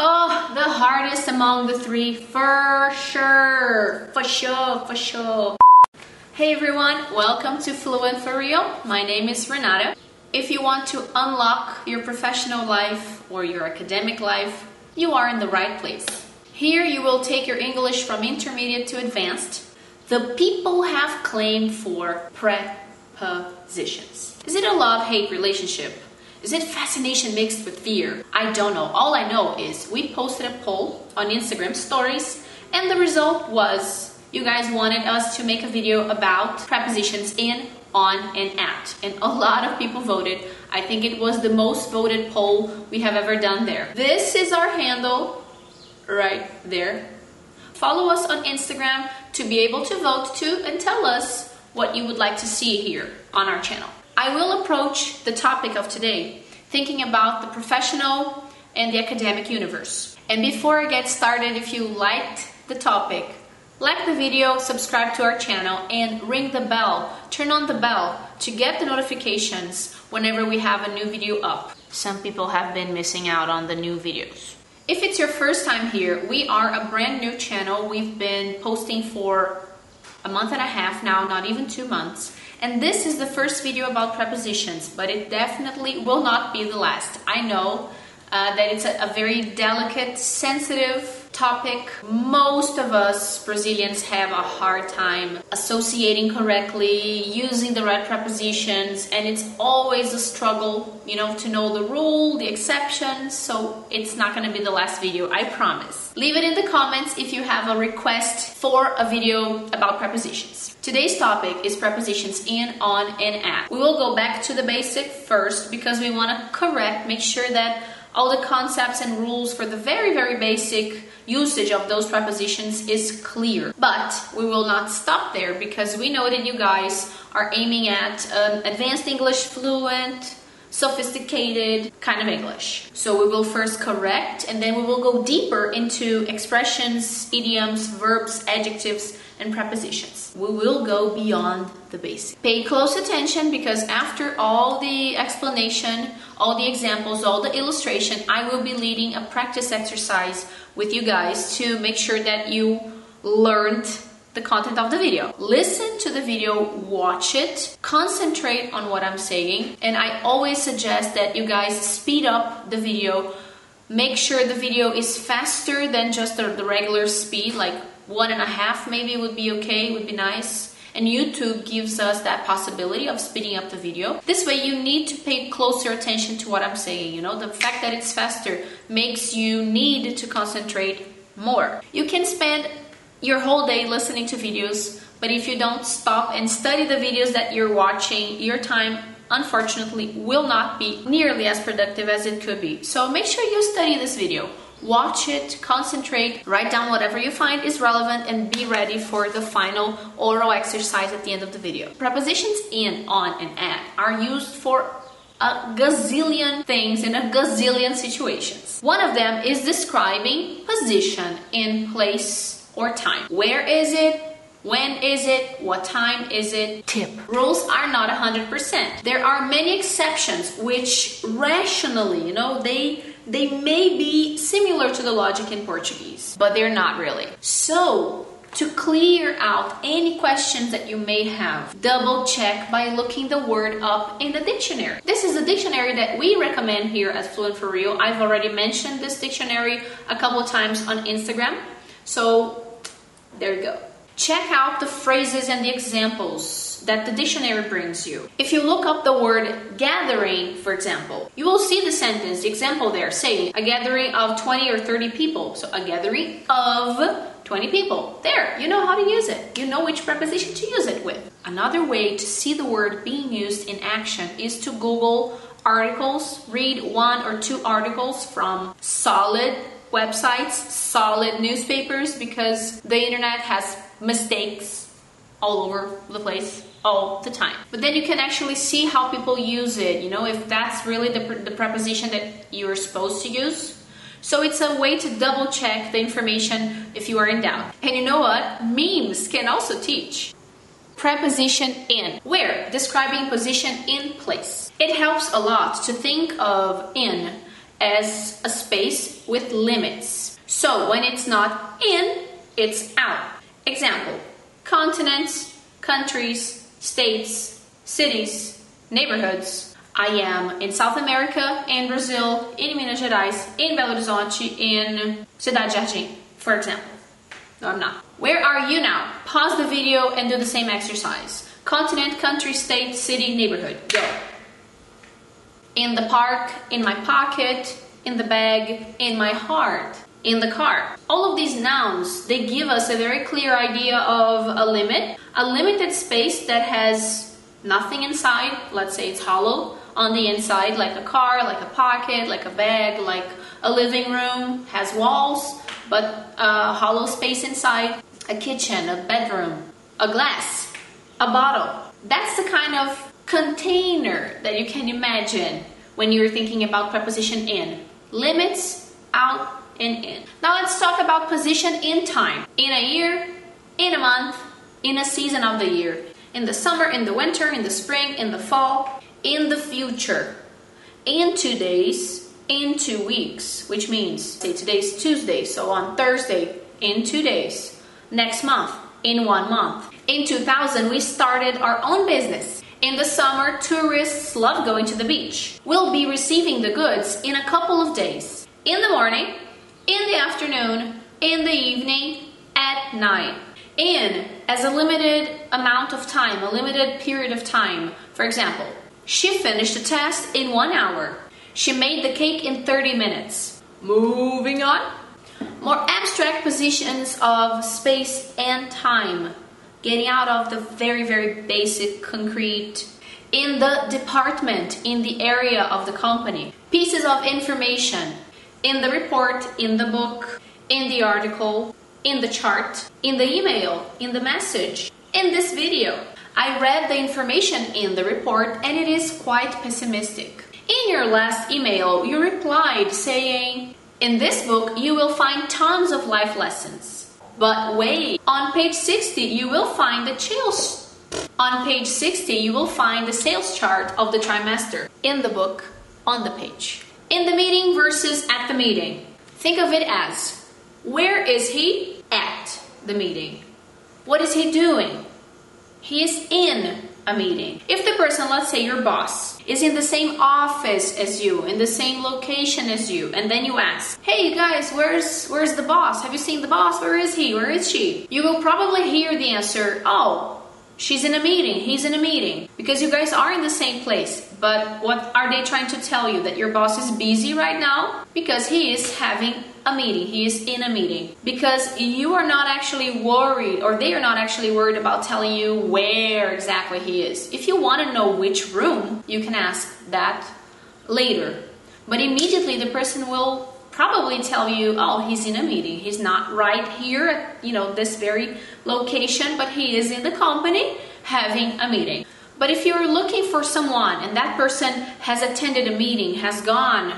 Oh, the hardest among the three, for sure. For sure, for sure. Hey everyone, welcome to Fluent for Real. My name is Renata. If you want to unlock your professional life or your academic life, you are in the right place. Here you will take your English from intermediate to advanced. The people have claimed for prepositions. Is it a love-hate relationship? Is it fascination mixed with fear? I don't know. All I know is we posted a poll on Instagram stories and the result was you guys wanted us to make a video about prepositions in, on, and at. And a lot of people voted. I think it was the most voted poll we have ever done there. This is our handle right there. Follow us on Instagram to be able to vote too and tell us what you would like to see here on our channel. I will approach the topic of today thinking about the professional and the academic universe. And before I get started, if you liked the topic, like the video, subscribe to our channel, and ring the bell. Turn on the bell to get the notifications whenever we have a new video up. Some people have been missing out on the new videos. If it's your first time here, we are a brand new channel. We've been posting for a month and a half now, not even two months. And this is the first video about prepositions, but it definitely will not be the last. I know uh, that it's a, a very delicate, sensitive topic. Most of us Brazilians have a hard time associating correctly, using the right prepositions, and it's always a struggle, you know, to know the rule, the exceptions. So it's not going to be the last video, I promise. Leave it in the comments if you have a request for a video about prepositions. Today's topic is prepositions in, on, and at. We will go back to the basic first because we want to correct, make sure that all the concepts and rules for the very, very basic usage of those prepositions is clear. But we will not stop there because we know that you guys are aiming at um, advanced English fluent, sophisticated kind of English. So we will first correct and then we will go deeper into expressions, idioms, verbs, adjectives, and prepositions. We will go beyond the basic. Pay close attention because after all the explanation, all the examples, all the illustration, I will be leading a practice exercise with you guys to make sure that you learned the content of the video. Listen to the video, watch it, concentrate on what I'm saying, and I always suggest that you guys speed up the video. Make sure the video is faster than just the, the regular speed, like one and a half maybe would be okay, would be nice. And YouTube gives us that possibility of speeding up the video. This way you need to pay closer attention to what I'm saying, you know? The fact that it's faster makes you need to concentrate more. You can spend your whole day listening to videos, but if you don't stop and study the videos that you're watching, your time unfortunately will not be nearly as productive as it could be. So make sure you study this video. Watch it, concentrate, write down whatever you find is relevant, and be ready for the final oral exercise at the end of the video. Prepositions in, on, and at are used for a gazillion things in a gazillion situations. One of them is describing position in place or time. Where is it? When is it? What time is it? Tip. Rules are not 100%. There are many exceptions which rationally, you know, they they may be similar to the logic in Portuguese, but they're not really. So, to clear out any questions that you may have, double check by looking the word up in the dictionary. This is a dictionary that we recommend here at Fluent for Real. I've already mentioned this dictionary a couple times on Instagram. So, there you go. Check out the phrases and the examples that the dictionary brings you. If you look up the word gathering, for example, you will see the sentence, the example there saying a gathering of 20 or 30 people. So a gathering of 20 people. There, you know how to use it. You know which preposition to use it with. Another way to see the word being used in action is to Google articles, read one or two articles from solid websites, solid newspapers, because the internet has mistakes all over the place all the time. But then you can actually see how people use it, you know, if that's really the, the preposition that you're supposed to use. So it's a way to double check the information if you are in doubt. And you know what? Memes can also teach. Preposition in. Where? Describing position in place. It helps a lot to think of in as a space with limits. So when it's not in, it's out. Example continents, countries, states, cities, neighborhoods. I am in South America, in Brazil, in Minas Gerais, in Belo Horizonte, in Cidade Jardim, for example. No, I'm not. Where are you now? Pause the video and do the same exercise. Continent, country, state, city, neighborhood. Go. In the park, in my pocket, in the bag, in my heart in the car. All of these nouns, they give us a very clear idea of a limit, a limited space that has nothing inside, let's say it's hollow on the inside, like a car, like a pocket, like a bag, like a living room, has walls, but a hollow space inside, a kitchen, a bedroom, a glass, a bottle. That's the kind of container that you can imagine when you're thinking about preposition in. Limits, out, and in. Now let's talk about position in time. In a year, in a month, in a season of the year. In the summer, in the winter, in the spring, in the fall, in the future. In two days, in two weeks, which means, say today's Tuesday, so on Thursday, in two days. Next month, in one month. In 2000, we started our own business. In the summer, tourists love going to the beach. We'll be receiving the goods in a couple of days. In the morning, in the afternoon, in the evening, at night. In as a limited amount of time, a limited period of time. For example, she finished the test in one hour. She made the cake in 30 minutes. Moving on. More abstract positions of space and time. Getting out of the very, very basic, concrete. In the department, in the area of the company. Pieces of information in the report, in the book, in the article, in the chart, in the email, in the message, in this video. I read the information in the report and it is quite pessimistic. In your last email, you replied saying, In this book, you will find tons of life lessons. But wait, on page 60, you will find the sales. On page 60, you will find the sales chart of the trimester in the book on the page in the meeting versus at the meeting. Think of it as where is he at the meeting? What is he doing? He is in a meeting. If the person, let's say your boss, is in the same office as you, in the same location as you, and then you ask, "Hey guys, where's where's the boss? Have you seen the boss? Where is he? Where is she?" You will probably hear the answer, "Oh, she's in a meeting. He's in a meeting." Because you guys are in the same place. But what are they trying to tell you? That your boss is busy right now? Because he is having a meeting. He is in a meeting. Because you are not actually worried, or they are not actually worried about telling you where exactly he is. If you want to know which room, you can ask that later. But immediately the person will probably tell you, oh, he's in a meeting. He's not right here at, you know, this very location, but he is in the company having a meeting. But if you're looking for someone and that person has attended a meeting, has gone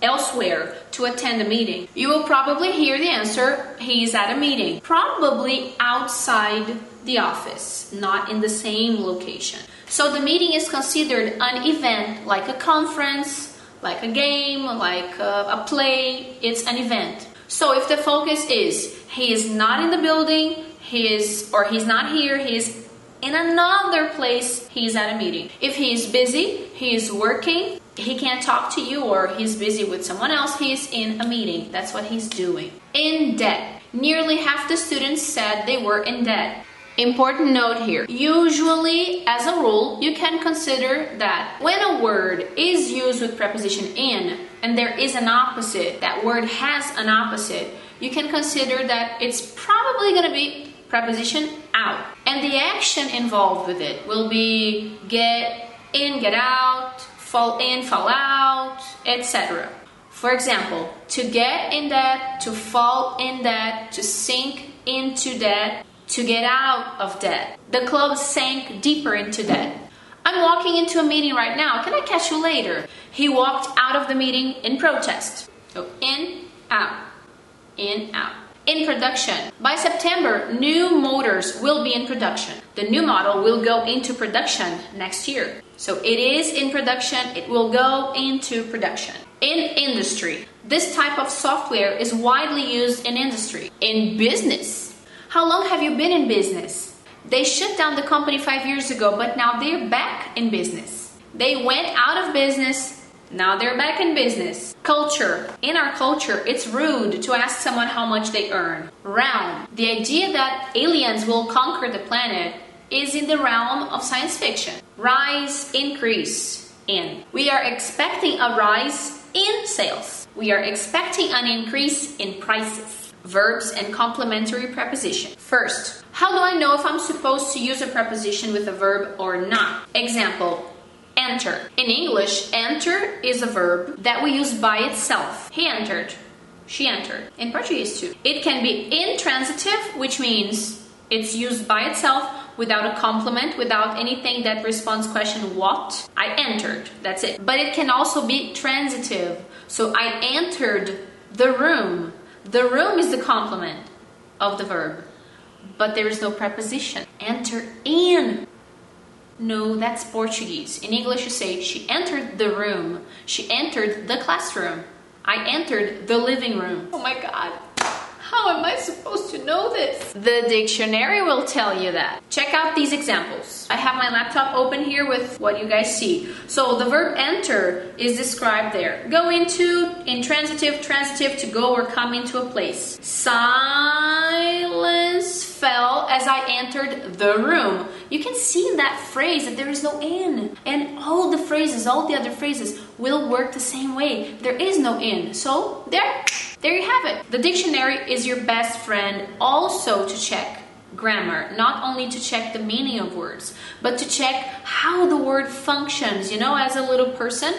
elsewhere to attend a meeting, you will probably hear the answer he's at a meeting, probably outside the office, not in the same location. So the meeting is considered an event like a conference, like a game, like a, a play, it's an event. So if the focus is he is not in the building, he is or he's not here, he is in another place, he's at a meeting. If he's busy, he's working, he can't talk to you, or he's busy with someone else, he's in a meeting. That's what he's doing. In debt. Nearly half the students said they were in debt. Important note here. Usually, as a rule, you can consider that when a word is used with preposition in and there is an opposite, that word has an opposite, you can consider that it's probably going to be preposition out. And the action involved with it will be get in, get out, fall in, fall out, etc. For example, to get in debt, to fall in debt, to sink into debt, to get out of debt. The club sank deeper into debt. I'm walking into a meeting right now. Can I catch you later? He walked out of the meeting in protest. So in, out, in, out in production. By September, new motors will be in production. The new model will go into production next year. So it is in production, it will go into production. In industry, this type of software is widely used in industry. In business, how long have you been in business? They shut down the company five years ago, but now they're back in business. They went out of business, now they're back in business. Culture. In our culture, it's rude to ask someone how much they earn. Realm. The idea that aliens will conquer the planet is in the realm of science fiction. Rise, increase, in. We are expecting a rise in sales. We are expecting an increase in prices. Verbs and complementary preposition. First, how do I know if I'm supposed to use a preposition with a verb or not? Example, enter. In English, enter is a verb that we use by itself. He entered. She entered. In Portuguese too. It can be intransitive, which means it's used by itself without a complement, without anything that responds question what. I entered. That's it. But it can also be transitive. So I entered the room. The room is the complement of the verb. But there is no preposition. Enter in. No, that's Portuguese. In English, you say she entered the room. She entered the classroom. I entered the living room. Oh my god. How am I supposed to know this? The dictionary will tell you that. Check out these examples. I have my laptop open here with what you guys see. So the verb enter is described there. Go into, intransitive, transitive, to go or come into a place. Silence fell as I entered the room. You can see in that phrase that there is no in. And all the phrases, all the other phrases will work the same way. There is no in. So there, there you have it. The dictionary is your best friend also to check grammar, not only to check the meaning of words, but to check how the word functions, you know, as a little person,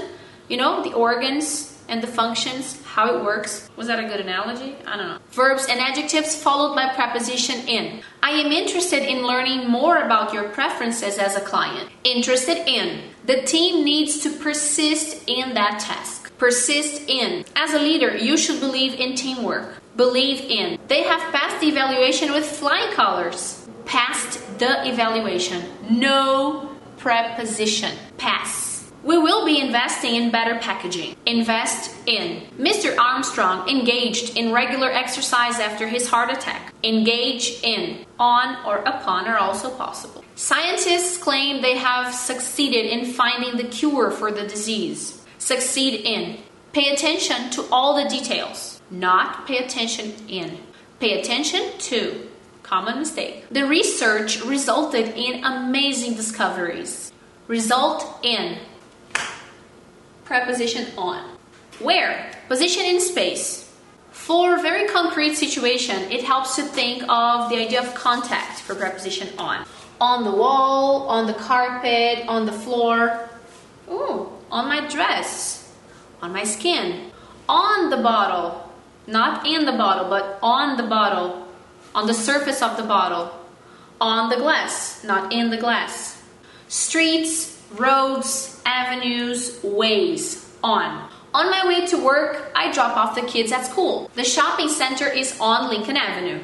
you know, the organs and the functions, how it works. Was that a good analogy? I don't know. Verbs and adjectives followed by preposition in. I am interested in learning more about your preferences as a client. Interested in. The team needs to persist in that task. Persist in. As a leader, you should believe in teamwork. Believe in. They have passed the evaluation with flying colors. Passed the evaluation. No preposition. Pass. We will be investing in better packaging. Invest in. Mr. Armstrong engaged in regular exercise after his heart attack. Engage in. On or upon are also possible. Scientists claim they have succeeded in finding the cure for the disease. Succeed in. Pay attention to all the details. Not pay attention in. Pay attention to. Common mistake. The research resulted in amazing discoveries. Result in preposition on. Where? Position in space. For a very concrete situation, it helps to think of the idea of contact for preposition on. On the wall, on the carpet, on the floor. Ooh, on my dress, on my skin, on the bottle, not in the bottle, but on the bottle, on the surface of the bottle, on the glass, not in the glass. Streets, roads, avenues, ways, on. On my way to work, I drop off the kids at school. The shopping center is on Lincoln Avenue.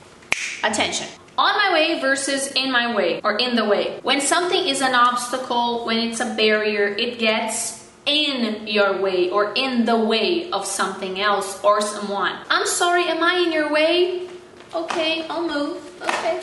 Attention. On my way versus in my way or in the way. When something is an obstacle, when it's a barrier, it gets in your way or in the way of something else or someone. I'm sorry, am I in your way? Okay, I'll move. Okay.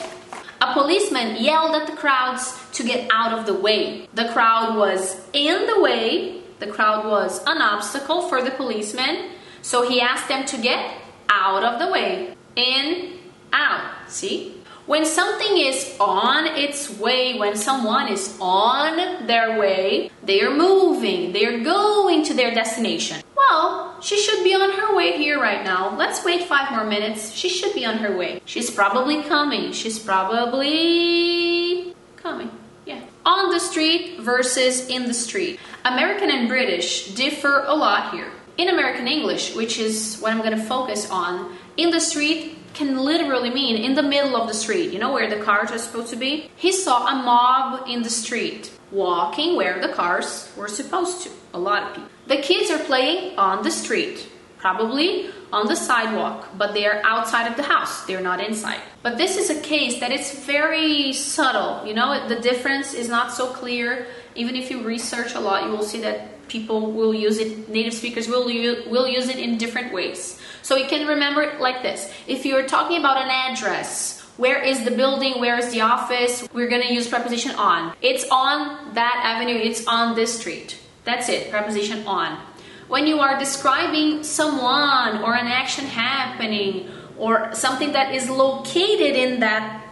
A policeman yelled at the crowds to get out of the way. The crowd was in the way, the crowd was an obstacle for the policeman, so he asked them to get out of the way. In, out. See? When something is on its way, when someone is on their way, they are moving, they are going to their destination. Well, she should be on her way here right now. Let's wait five more minutes. She should be on her way. She's probably coming. She's probably coming. Yeah. On the street versus in the street. American and British differ a lot here. In American English, which is what I'm going to focus on, in the street can literally mean in the middle of the street, you know where the cars are supposed to be? He saw a mob in the street walking where the cars were supposed to. A lot of people. The kids are playing on the street, probably on the sidewalk, but they are outside of the house. They're not inside. But this is a case that it's very subtle. You know, the difference is not so clear. Even if you research a lot, you will see that people will use it, native speakers will, will use it in different ways. So you can remember it like this. If you're talking about an address, where is the building? Where is the office? We're gonna use preposition on. It's on that avenue, it's on this street. That's it, preposition on. When you are describing someone or an action happening or something that is located in that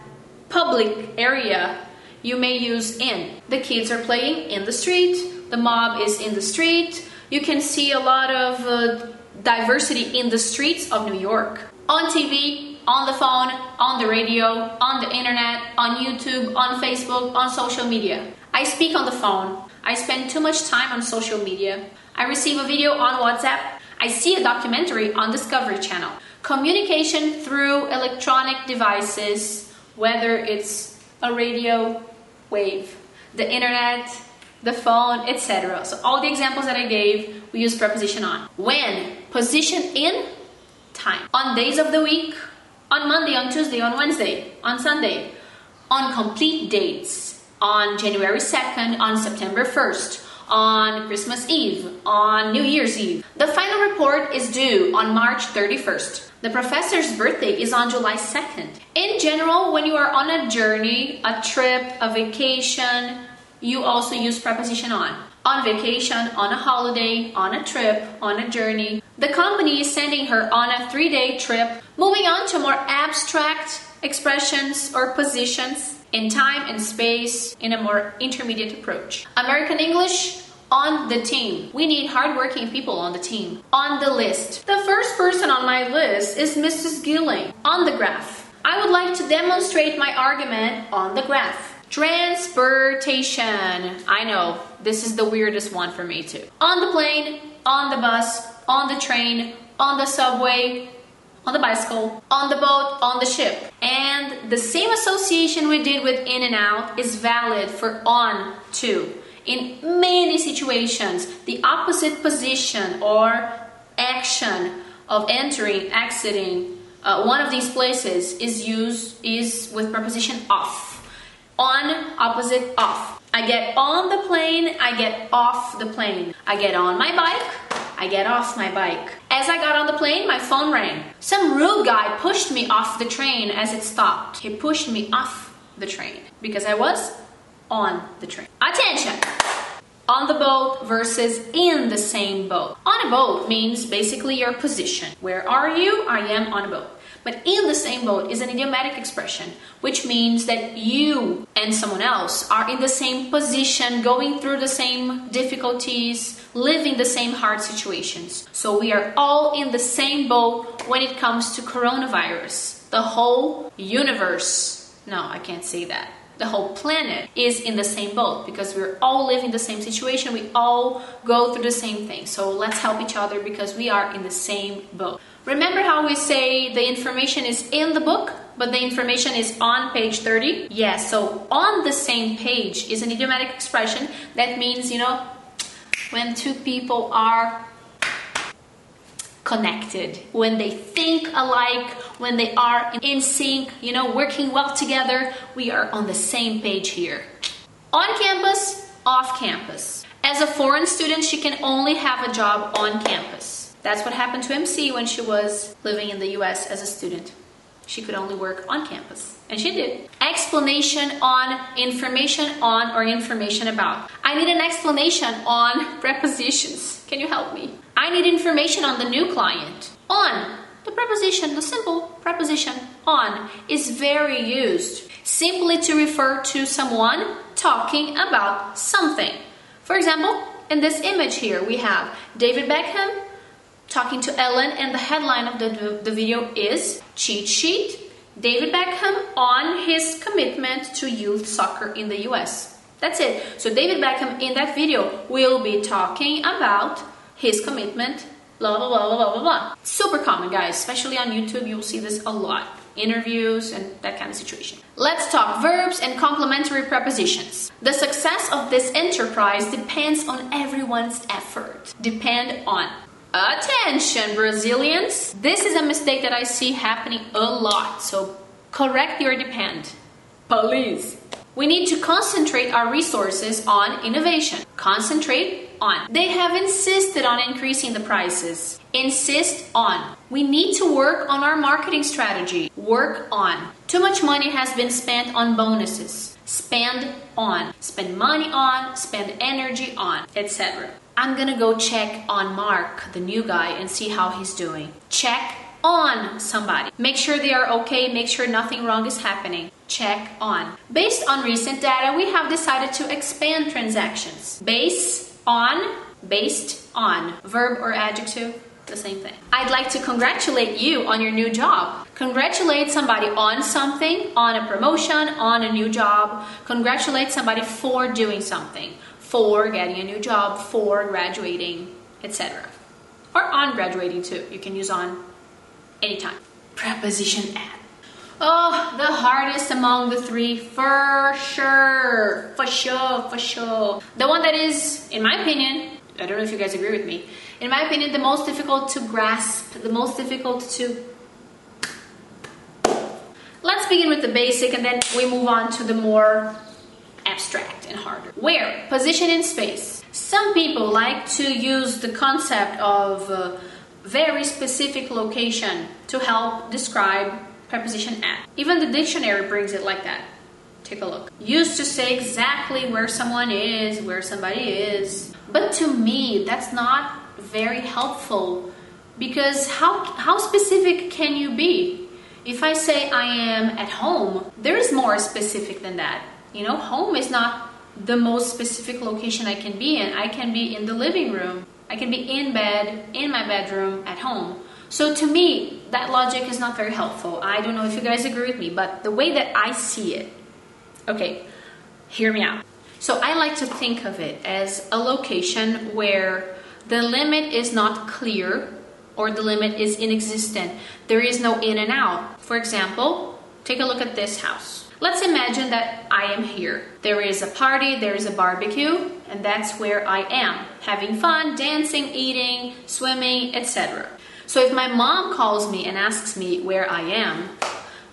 public area, you may use in. The kids are playing in the street, the mob is in the street. You can see a lot of uh, diversity in the streets of New York. On TV, on the phone, on the radio, on the internet, on YouTube, on Facebook, on social media. I speak on the phone. I spend too much time on social media. I receive a video on WhatsApp. I see a documentary on Discovery Channel. Communication through electronic devices, whether it's a radio wave, the internet, the phone, etc. So all the examples that I gave, we use preposition on. When? Position in time. On days of the week, on Monday, on Tuesday, on Wednesday, on Sunday, on complete dates, on January 2nd, on September 1st, on Christmas Eve, on New Year's Eve. The final report is due on March 31st. The professor's birthday is on July 2nd. In general, when you are on a journey, a trip, a vacation, you also use preposition on. On vacation, on a holiday, on a trip, on a journey. The company is sending her on a three day trip. Moving on to more abstract expressions or positions in time and space in a more intermediate approach. American English on the team. We need hardworking people on the team. On the list. The first person on my list is Mrs. Gilling. On the graph. I would like to demonstrate my argument on the graph. Transportation. I know, this is the weirdest one for me too. On the plane, on the bus, on the train, on the subway, on the bicycle, on the boat, on the ship. And the same association we did with in and out is valid for on too. In many situations, the opposite position or action of entering, exiting uh, one of these places is used is with preposition off on opposite off. I get on the plane, I get off the plane. I get on my bike, I get off my bike. As I got on the plane, my phone rang. Some rude guy pushed me off the train as it stopped. He pushed me off the train because I was on the train. Attention! On the boat versus in the same boat. On a boat means basically your position. Where are you? I am on a boat. But in the same boat is an idiomatic expression, which means that you and someone else are in the same position, going through the same difficulties, living the same hard situations. So we are all in the same boat when it comes to coronavirus. The whole universe, no, I can't say that. The whole planet is in the same boat because we're all living the same situation. We all go through the same thing. So let's help each other because we are in the same boat. Remember how we say the information is in the book, but the information is on page 30? Yes, so on the same page is an idiomatic expression that means, you know, when two people are connected, when they think alike, when they are in sync, you know, working well together, we are on the same page here. On campus, off campus. As a foreign student, she can only have a job on campus. That's what happened to MC when she was living in the US as a student. She could only work on campus. And she did. Explanation on, information on, or information about. I need an explanation on prepositions. Can you help me? I need information on the new client. On. The preposition, the simple preposition on, is very used simply to refer to someone talking about something. For example, in this image here, we have David Beckham talking to Ellen, and the headline of the, the video is Cheat Sheet David Beckham on his commitment to youth soccer in the US. That's it. So, David Beckham in that video will be talking about his commitment, blah, blah, blah, blah, blah, blah. Super common, guys, especially on YouTube, you'll see this a lot. Interviews and that kind of situation. Let's talk verbs and complementary prepositions. The success of this enterprise depends on everyone's effort. Depend on Attention, Brazilians! This is a mistake that I see happening a lot, so correct your depend. Please. We need to concentrate our resources on innovation. Concentrate on. They have insisted on increasing the prices. Insist on. We need to work on our marketing strategy. Work on. Too much money has been spent on bonuses. Spend on. Spend money on, spend energy on, etc. I'm gonna go check on Mark, the new guy, and see how he's doing. Check on somebody. Make sure they are okay, make sure nothing wrong is happening. Check on. Based on recent data, we have decided to expand transactions. Base on, based on. Verb or adjective, the same thing. I'd like to congratulate you on your new job. Congratulate somebody on something, on a promotion, on a new job. Congratulate somebody for doing something, for getting a new job, for graduating, etc. Or on graduating too. You can use on anytime. Preposition at. Oh, the hardest among the three, for sure, for sure, for sure. The one that is, in my opinion, I don't know if you guys agree with me, in my opinion, the most difficult to grasp, the most difficult to. Let's begin with the basic and then we move on to the more abstract and harder. Where? Position in space. Some people like to use the concept of. Uh, very specific location to help describe preposition at. Even the dictionary brings it like that. Take a look. Used to say exactly where someone is, where somebody is. But to me, that's not very helpful because how, how specific can you be? If I say I am at home, there is more specific than that. You know, home is not the most specific location I can be in. I can be in the living room. I can be in bed, in my bedroom, at home. So to me, that logic is not very helpful. I don't know if you guys agree with me, but the way that I see it, okay, hear me out. So I like to think of it as a location where the limit is not clear or the limit is inexistent. There is no in and out. For example, take a look at this house. Let's imagine that I am here. There is a party, there is a barbecue, and that's where I am, having fun, dancing, eating, swimming, etc. So if my mom calls me and asks me where I am,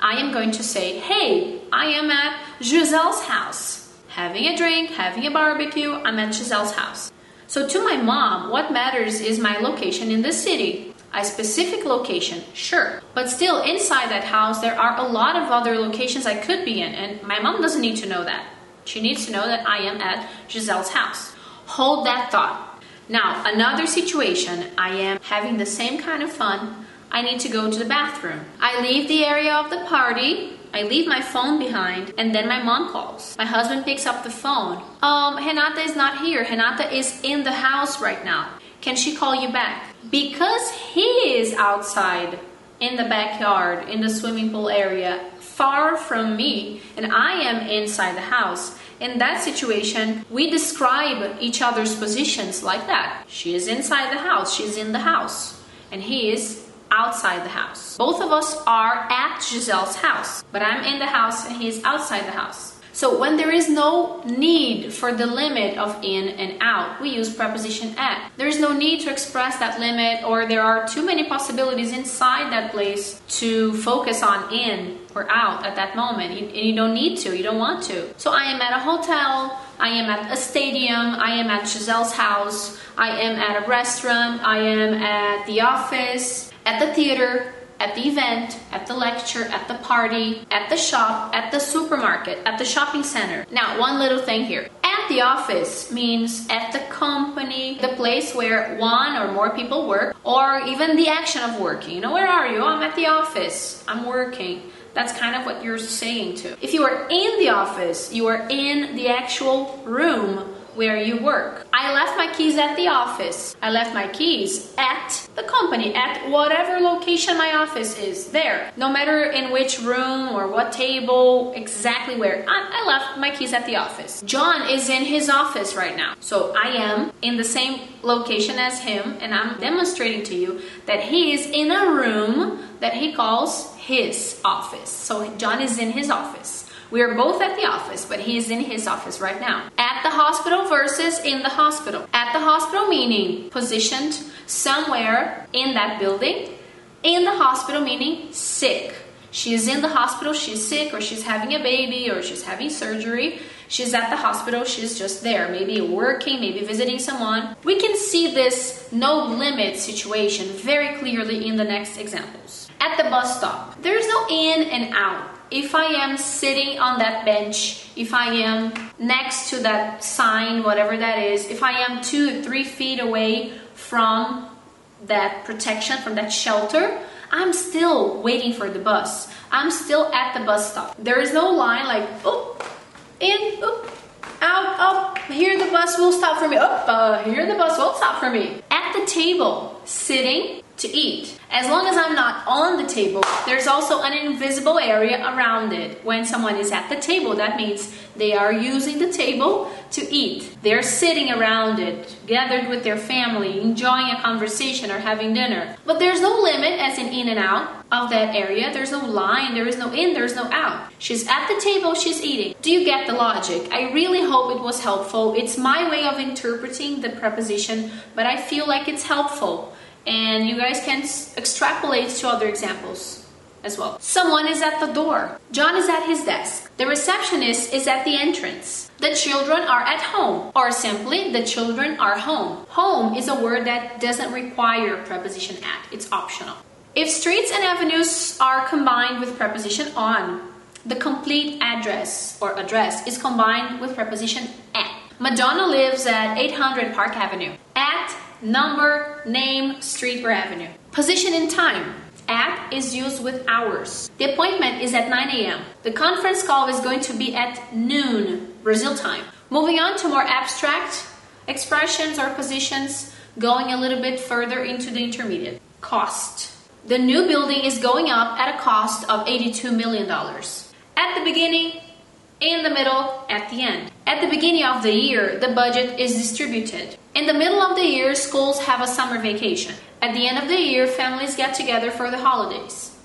I am going to say, Hey, I am at Giselle's house. Having a drink, having a barbecue, I'm at Giselle's house. So to my mom, what matters is my location in the city a specific location, sure. But still, inside that house, there are a lot of other locations I could be in, and my mom doesn't need to know that. She needs to know that I am at Giselle's house. Hold that thought. Now, another situation, I am having the same kind of fun. I need to go to the bathroom. I leave the area of the party. I leave my phone behind and then my mom calls. My husband picks up the phone. Um, Renata is not here. Renata is in the house right now. Can she call you back? Because he is outside in the backyard, in the swimming pool area, far from me, and I am inside the house. In that situation, we describe each other's positions like that. She is inside the house, she's in the house, and he is outside the house. Both of us are at Giselle's house, but I'm in the house and he's outside the house. So when there is no need for the limit of in and out, we use preposition at. There is no need to express that limit or there are too many possibilities inside that place to focus on in or out at that moment. and you don't need to, you don't want to. So I am at a hotel, I am at a stadium, I am at Giselle's house, I am at a restaurant, I am at the office, at the theater, at the event, at the lecture, at the party, at the shop, at the supermarket, at the shopping center. Now, one little thing here. At the office means at the company, the place where one or more people work, or even the action of working. You know, where are you? I'm at the office. I'm working. That's kind of what you're saying to. If you are in the office, you are in the actual room where you work. I left my keys at the office. I left my keys at the company, at whatever location my office is, there. No matter in which room or what table, exactly where. I, I left my keys at the office. John is in his office right now. So I am in the same location as him, and I'm demonstrating to you that he is in a room that he calls his office. So John is in his office. We are both at the office, but he is in his office right now. At the hospital versus in the hospital. At the hospital meaning positioned somewhere in that building. In the hospital meaning sick. She is in the hospital, she's sick, or she's having a baby, or she's having surgery. She's at the hospital, she's just there, maybe working, maybe visiting someone. We can see this no limit situation very clearly in the next examples. At the bus stop, there's no in and out. If I am sitting on that bench, if I am next to that sign, whatever that is, if I am two, three feet away from that protection, from that shelter, I'm still waiting for the bus. I'm still at the bus stop. There is no line like, oh, in, oh, out, up. Here the bus will stop for me. Up, uh, here the bus will stop for me. At the table, sitting to eat. As long as I'm not on the table, there's also an invisible area around it. When someone is at the table, that means they are using the table to eat. They're sitting around it, gathered with their family, enjoying a conversation or having dinner. But there's no limit, as in in and out, of that area. There's no line, there is no in, there's no out. She's at the table, she's eating. Do you get the logic? I really hope it was helpful. It's my way of interpreting the preposition, but I feel like it's helpful and you guys can extrapolate to other examples as well. Someone is at the door. John is at his desk. The receptionist is at the entrance. The children are at home, or simply, the children are home. Home is a word that doesn't require preposition at, it's optional. If streets and avenues are combined with preposition on, the complete address or address is combined with preposition at. Madonna lives at 800 Park Avenue. At number, name, street, or avenue. Position in time. At is used with hours. The appointment is at 9 a.m. The conference call is going to be at noon, Brazil time. Moving on to more abstract expressions or positions, going a little bit further into the intermediate. Cost. The new building is going up at a cost of $82 million. At the beginning, in the middle, at the end. At the beginning of the year, the budget is distributed. In the middle of the year, schools have a summer vacation. At the end of the year, families get together for the holidays.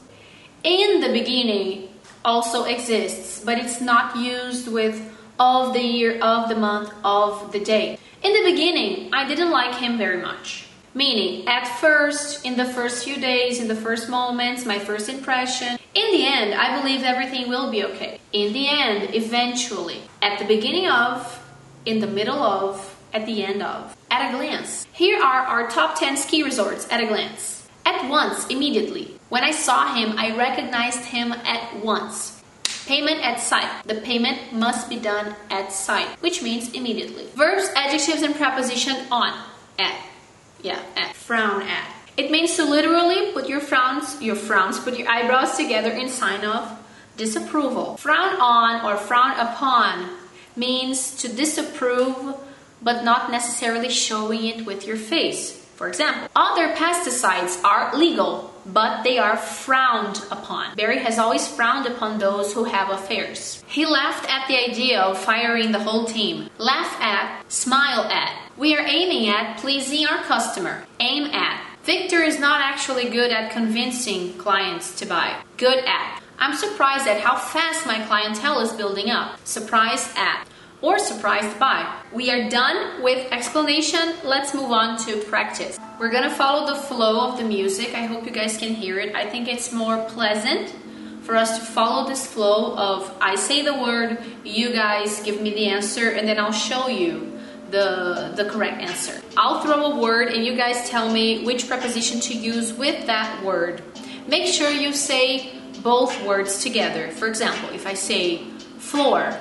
In the beginning also exists, but it's not used with of the year, of the month, of the day. In the beginning, I didn't like him very much. Meaning, at first, in the first few days, in the first moments, my first impression, in the end, I believe everything will be okay. In the end, eventually, at the beginning of, in the middle of, at the end of, at a glance. Here are our top 10 ski resorts at a glance. At once, immediately. When I saw him, I recognized him at once. Payment at sight. The payment must be done at sight, which means immediately. Verbs, adjectives, and preposition on, at. Yeah, at. Frown at. It means to literally put your frowns, your frowns, put your eyebrows together in sign of disapproval. Frown on or frown upon means to disapprove but not necessarily showing it with your face. For example, other pesticides are legal, but they are frowned upon. Barry has always frowned upon those who have affairs. He laughed at the idea of firing the whole team. Laugh at, smile at. We are aiming at pleasing our customer. Aim at. Victor is not actually good at convincing clients to buy. Good at. I'm surprised at how fast my clientele is building up. Surprised at or surprised by. We are done with explanation. Let's move on to practice. We're gonna follow the flow of the music. I hope you guys can hear it. I think it's more pleasant for us to follow this flow of I say the word, you guys give me the answer, and then I'll show you the, the correct answer. I'll throw a word and you guys tell me which preposition to use with that word. Make sure you say both words together. For example, if I say floor,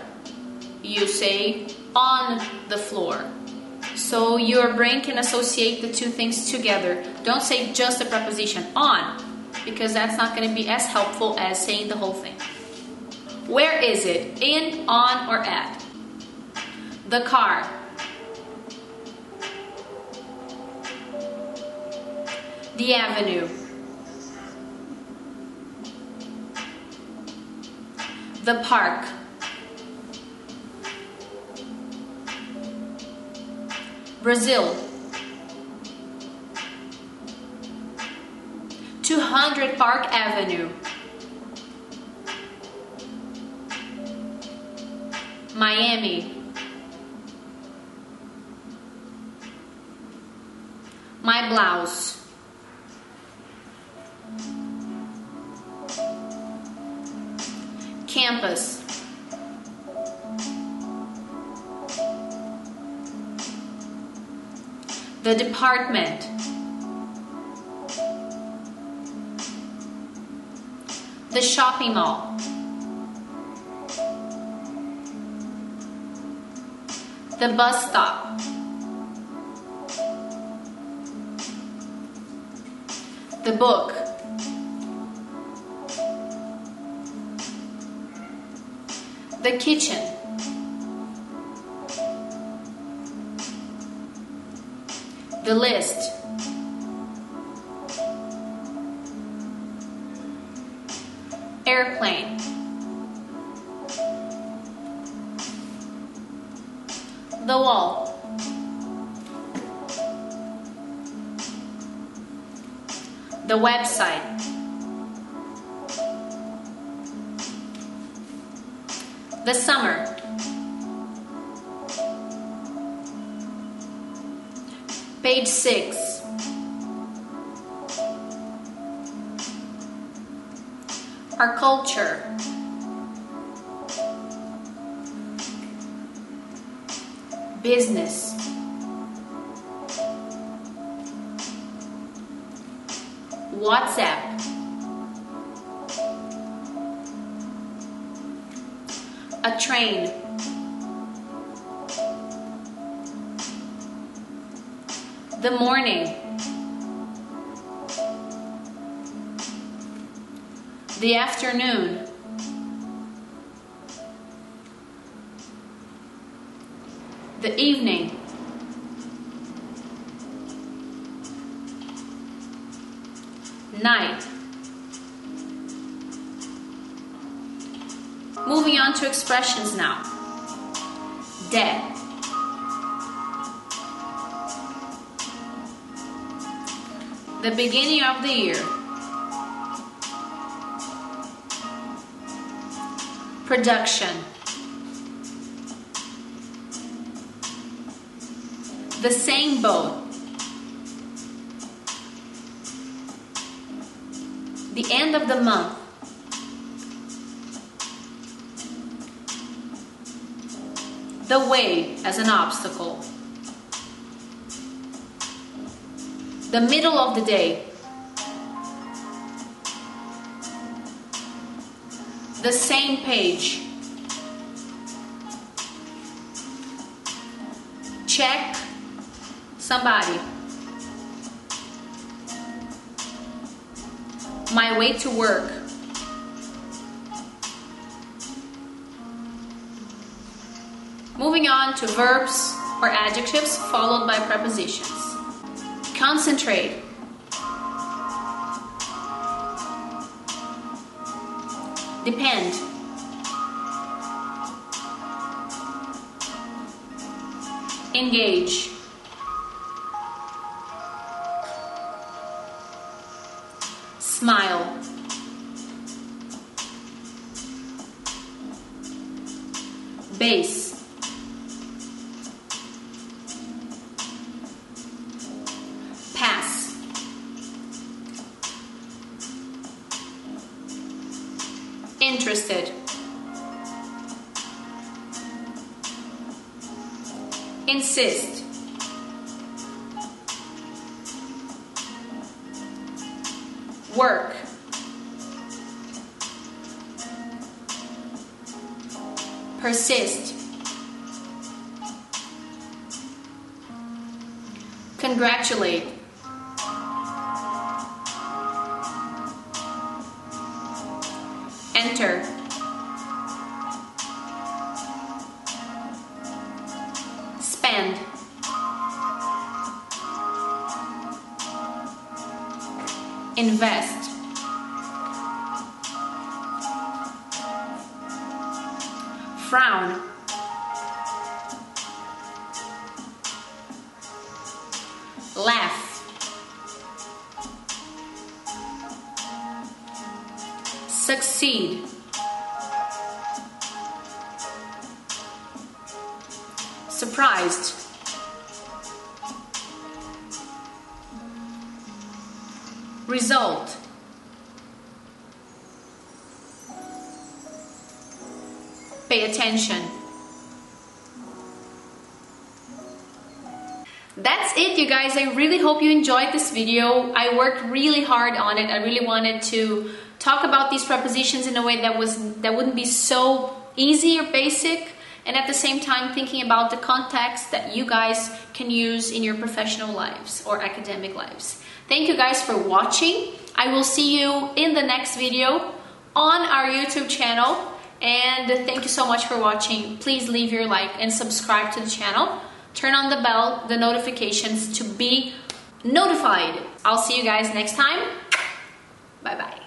you say on the floor. So your brain can associate the two things together. Don't say just the preposition on, because that's not going to be as helpful as saying the whole thing. Where is it? In, on, or at? The car. The avenue. The park. Brazil. 200 Park Avenue. Miami. My blouse. campus, the department, the shopping mall, the bus stop, the book, the kitchen. The list. Airplane. The wall. The website. The summer. Page 6. Our culture. Business. WhatsApp. A train. The morning. The afternoon. The evening. Night. Moving on to expressions now. Dead. The beginning of the year. Production. The same boat. The end of the month. The way as an obstacle. The middle of the day. The same page. Check somebody. My way to work. Moving on to verbs or adjectives followed by prepositions. Concentrate. Depend. Engage. Smile. Base. Laugh. Succeed. Surprised. Result. pay attention. You guys. I really hope you enjoyed this video. I worked really hard on it. I really wanted to talk about these prepositions in a way that was that wouldn't be so easy or basic and at the same time thinking about the context that you guys can use in your professional lives or academic lives. Thank you guys for watching. I will see you in the next video on our YouTube channel and thank you so much for watching. Please leave your like and subscribe to the channel. Turn on the bell, the notifications to be notified. I'll see you guys next time. Bye bye.